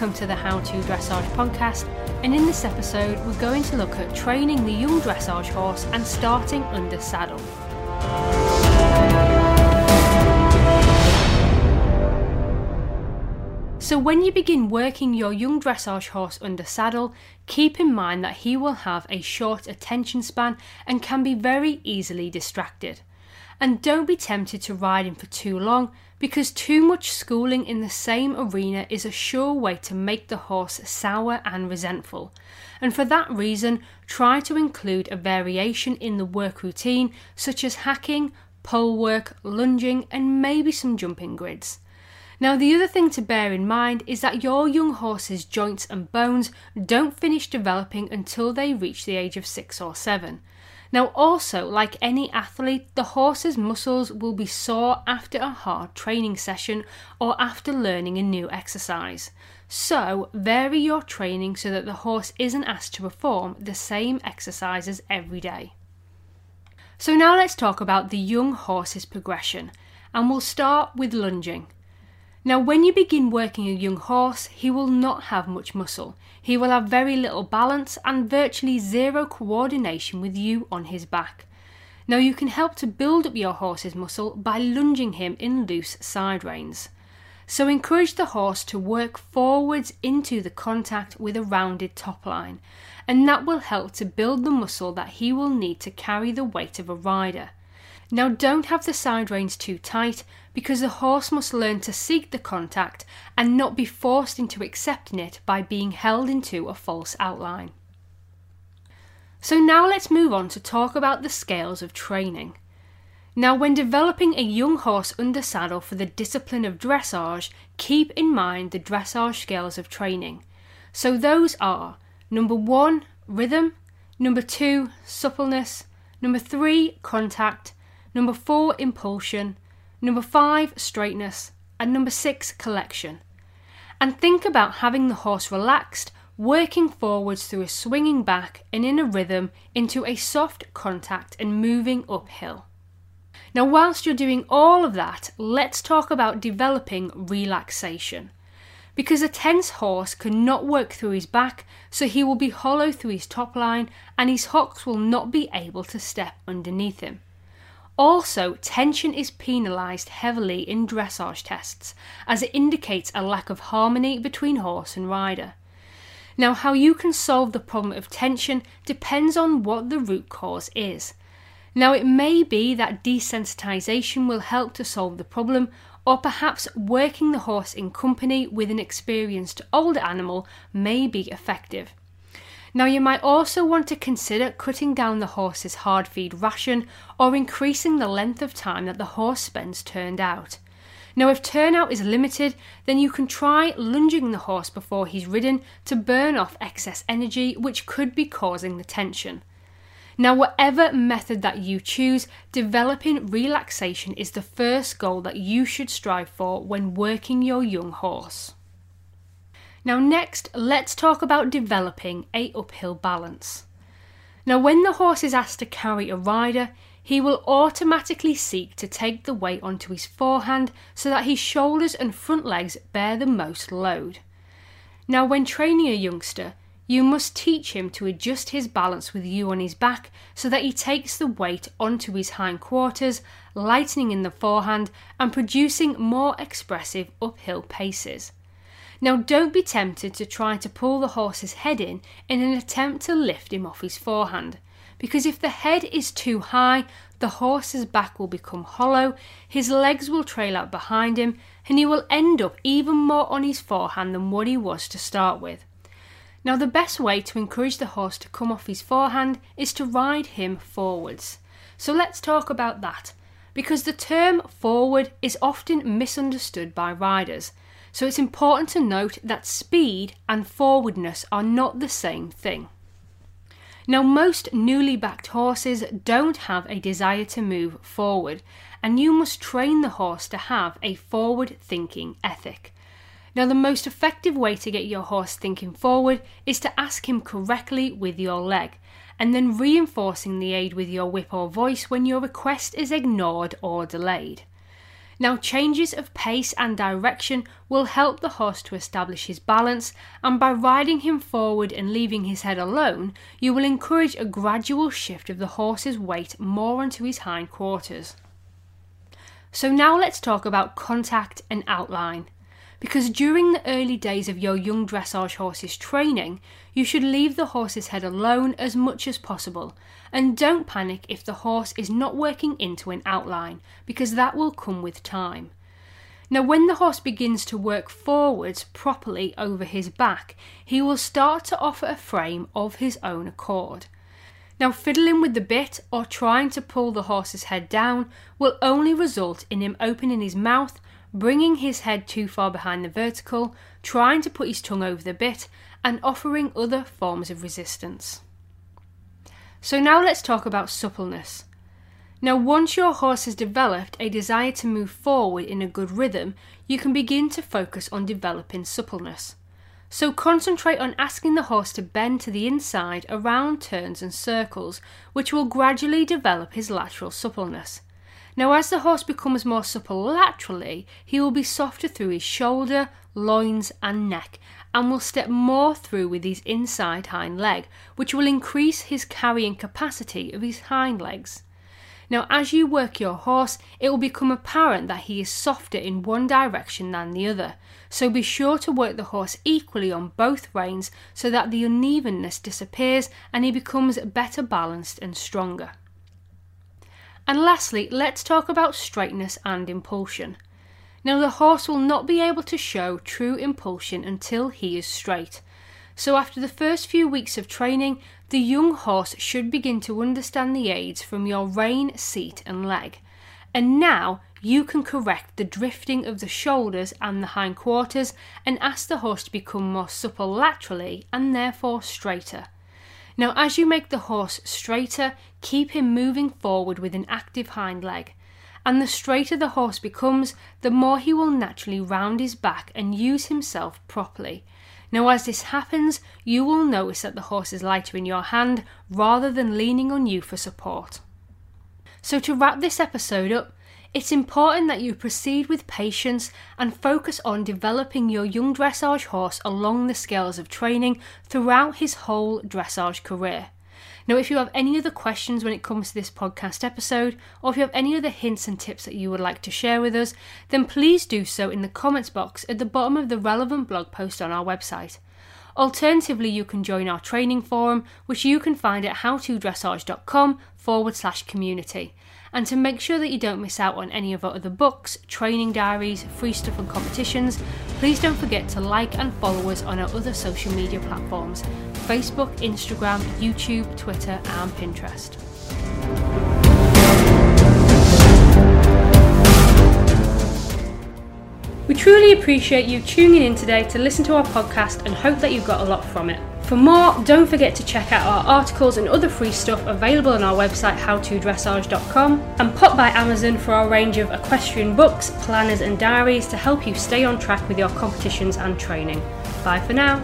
Welcome to the How to Dressage podcast, and in this episode, we're going to look at training the young dressage horse and starting under saddle. So, when you begin working your young dressage horse under saddle, keep in mind that he will have a short attention span and can be very easily distracted. And don't be tempted to ride him for too long because too much schooling in the same arena is a sure way to make the horse sour and resentful. And for that reason, try to include a variation in the work routine, such as hacking, pole work, lunging, and maybe some jumping grids. Now, the other thing to bear in mind is that your young horse's joints and bones don't finish developing until they reach the age of six or seven. Now, also, like any athlete, the horse's muscles will be sore after a hard training session or after learning a new exercise. So, vary your training so that the horse isn't asked to perform the same exercises every day. So, now let's talk about the young horse's progression, and we'll start with lunging. Now, when you begin working a young horse, he will not have much muscle. He will have very little balance and virtually zero coordination with you on his back. Now, you can help to build up your horse's muscle by lunging him in loose side reins. So, encourage the horse to work forwards into the contact with a rounded top line, and that will help to build the muscle that he will need to carry the weight of a rider. Now, don't have the side reins too tight because the horse must learn to seek the contact and not be forced into accepting it by being held into a false outline. So, now let's move on to talk about the scales of training. Now, when developing a young horse under saddle for the discipline of dressage, keep in mind the dressage scales of training. So, those are number one, rhythm, number two, suppleness, number three, contact, number four, impulsion, number five, straightness, and number six, collection. And think about having the horse relaxed, working forwards through a swinging back and in a rhythm into a soft contact and moving uphill. Now, whilst you're doing all of that, let's talk about developing relaxation. Because a tense horse cannot work through his back, so he will be hollow through his top line and his hocks will not be able to step underneath him. Also, tension is penalised heavily in dressage tests, as it indicates a lack of harmony between horse and rider. Now, how you can solve the problem of tension depends on what the root cause is. Now, it may be that desensitisation will help to solve the problem, or perhaps working the horse in company with an experienced older animal may be effective. Now, you might also want to consider cutting down the horse's hard feed ration or increasing the length of time that the horse spends turned out. Now, if turnout is limited, then you can try lunging the horse before he's ridden to burn off excess energy, which could be causing the tension. Now, whatever method that you choose, developing relaxation is the first goal that you should strive for when working your young horse. Now, next, let's talk about developing a uphill balance. Now, when the horse is asked to carry a rider, he will automatically seek to take the weight onto his forehand so that his shoulders and front legs bear the most load. Now, when training a youngster, you must teach him to adjust his balance with you on his back so that he takes the weight onto his hindquarters, lightening in the forehand and producing more expressive uphill paces. Now, don't be tempted to try to pull the horse's head in in an attempt to lift him off his forehand, because if the head is too high, the horse's back will become hollow, his legs will trail out behind him, and he will end up even more on his forehand than what he was to start with. Now, the best way to encourage the horse to come off his forehand is to ride him forwards. So, let's talk about that, because the term forward is often misunderstood by riders so it's important to note that speed and forwardness are not the same thing. Now, most newly backed horses don't have a desire to move forward, and you must train the horse to have a forward thinking ethic. Now, the most effective way to get your horse thinking forward is to ask him correctly with your leg, and then reinforcing the aid with your whip or voice when your request is ignored or delayed. Now, changes of pace and direction will help the horse to establish his balance, and by riding him forward and leaving his head alone, you will encourage a gradual shift of the horse's weight more onto his hind quarters. So, now let's talk about contact and outline. Because during the early days of your young dressage horse's training, you should leave the horse's head alone as much as possible, and don't panic if the horse is not working into an outline, because that will come with time. Now, when the horse begins to work forwards properly over his back, he will start to offer a frame of his own accord. Now, fiddling with the bit or trying to pull the horse's head down will only result in him opening his mouth bringing his head too far behind the vertical, trying to put his tongue over the bit, and offering other forms of resistance. So now let's talk about suppleness. Now, once your horse has developed a desire to move forward in a good rhythm, you can begin to focus on developing suppleness. So, concentrate on asking the horse to bend to the inside around turns and circles, which will gradually develop his lateral suppleness. Now, as the horse becomes more supple laterally, he will be softer through his shoulder, loins, and neck, and will step more through with his inside hind leg, which will increase his carrying capacity of his hind legs. Now, as you work your horse, it will become apparent that he is softer in one direction than the other. So be sure to work the horse equally on both reins so that the unevenness disappears and he becomes better balanced and stronger. And lastly, let's talk about straightness and impulsion. Now, the horse will not be able to show true impulsion until he is straight. So, after the first few weeks of training, the young horse should begin to understand the aids from your rein, seat, and leg. And now you can correct the drifting of the shoulders and the hindquarters and ask the horse to become more supple laterally and therefore straighter. Now, as you make the horse straighter, keep him moving forward with an active hind leg. And the straighter the horse becomes, the more he will naturally round his back and use himself properly. Now, as this happens, you will notice that the horse is lighter in your hand rather than leaning on you for support. So, to wrap this episode up, it's important that you proceed with patience and focus on developing your young dressage horse along the scales of training throughout his whole dressage career. Now, if you have any other questions when it comes to this podcast episode, or if you have any other hints and tips that you would like to share with us, then please do so in the comments box at the bottom of the relevant blog post on our website. Alternatively, you can join our training forum, which you can find at howtodressage.com forward slash community. And to make sure that you don't miss out on any of our other books, training diaries, free stuff, and competitions, please don't forget to like and follow us on our other social media platforms Facebook, Instagram, YouTube, Twitter, and Pinterest. We truly appreciate you tuning in today to listen to our podcast and hope that you got a lot from it. For more, don't forget to check out our articles and other free stuff available on our website howtodressage.com and pop by Amazon for our range of equestrian books, planners, and diaries to help you stay on track with your competitions and training. Bye for now.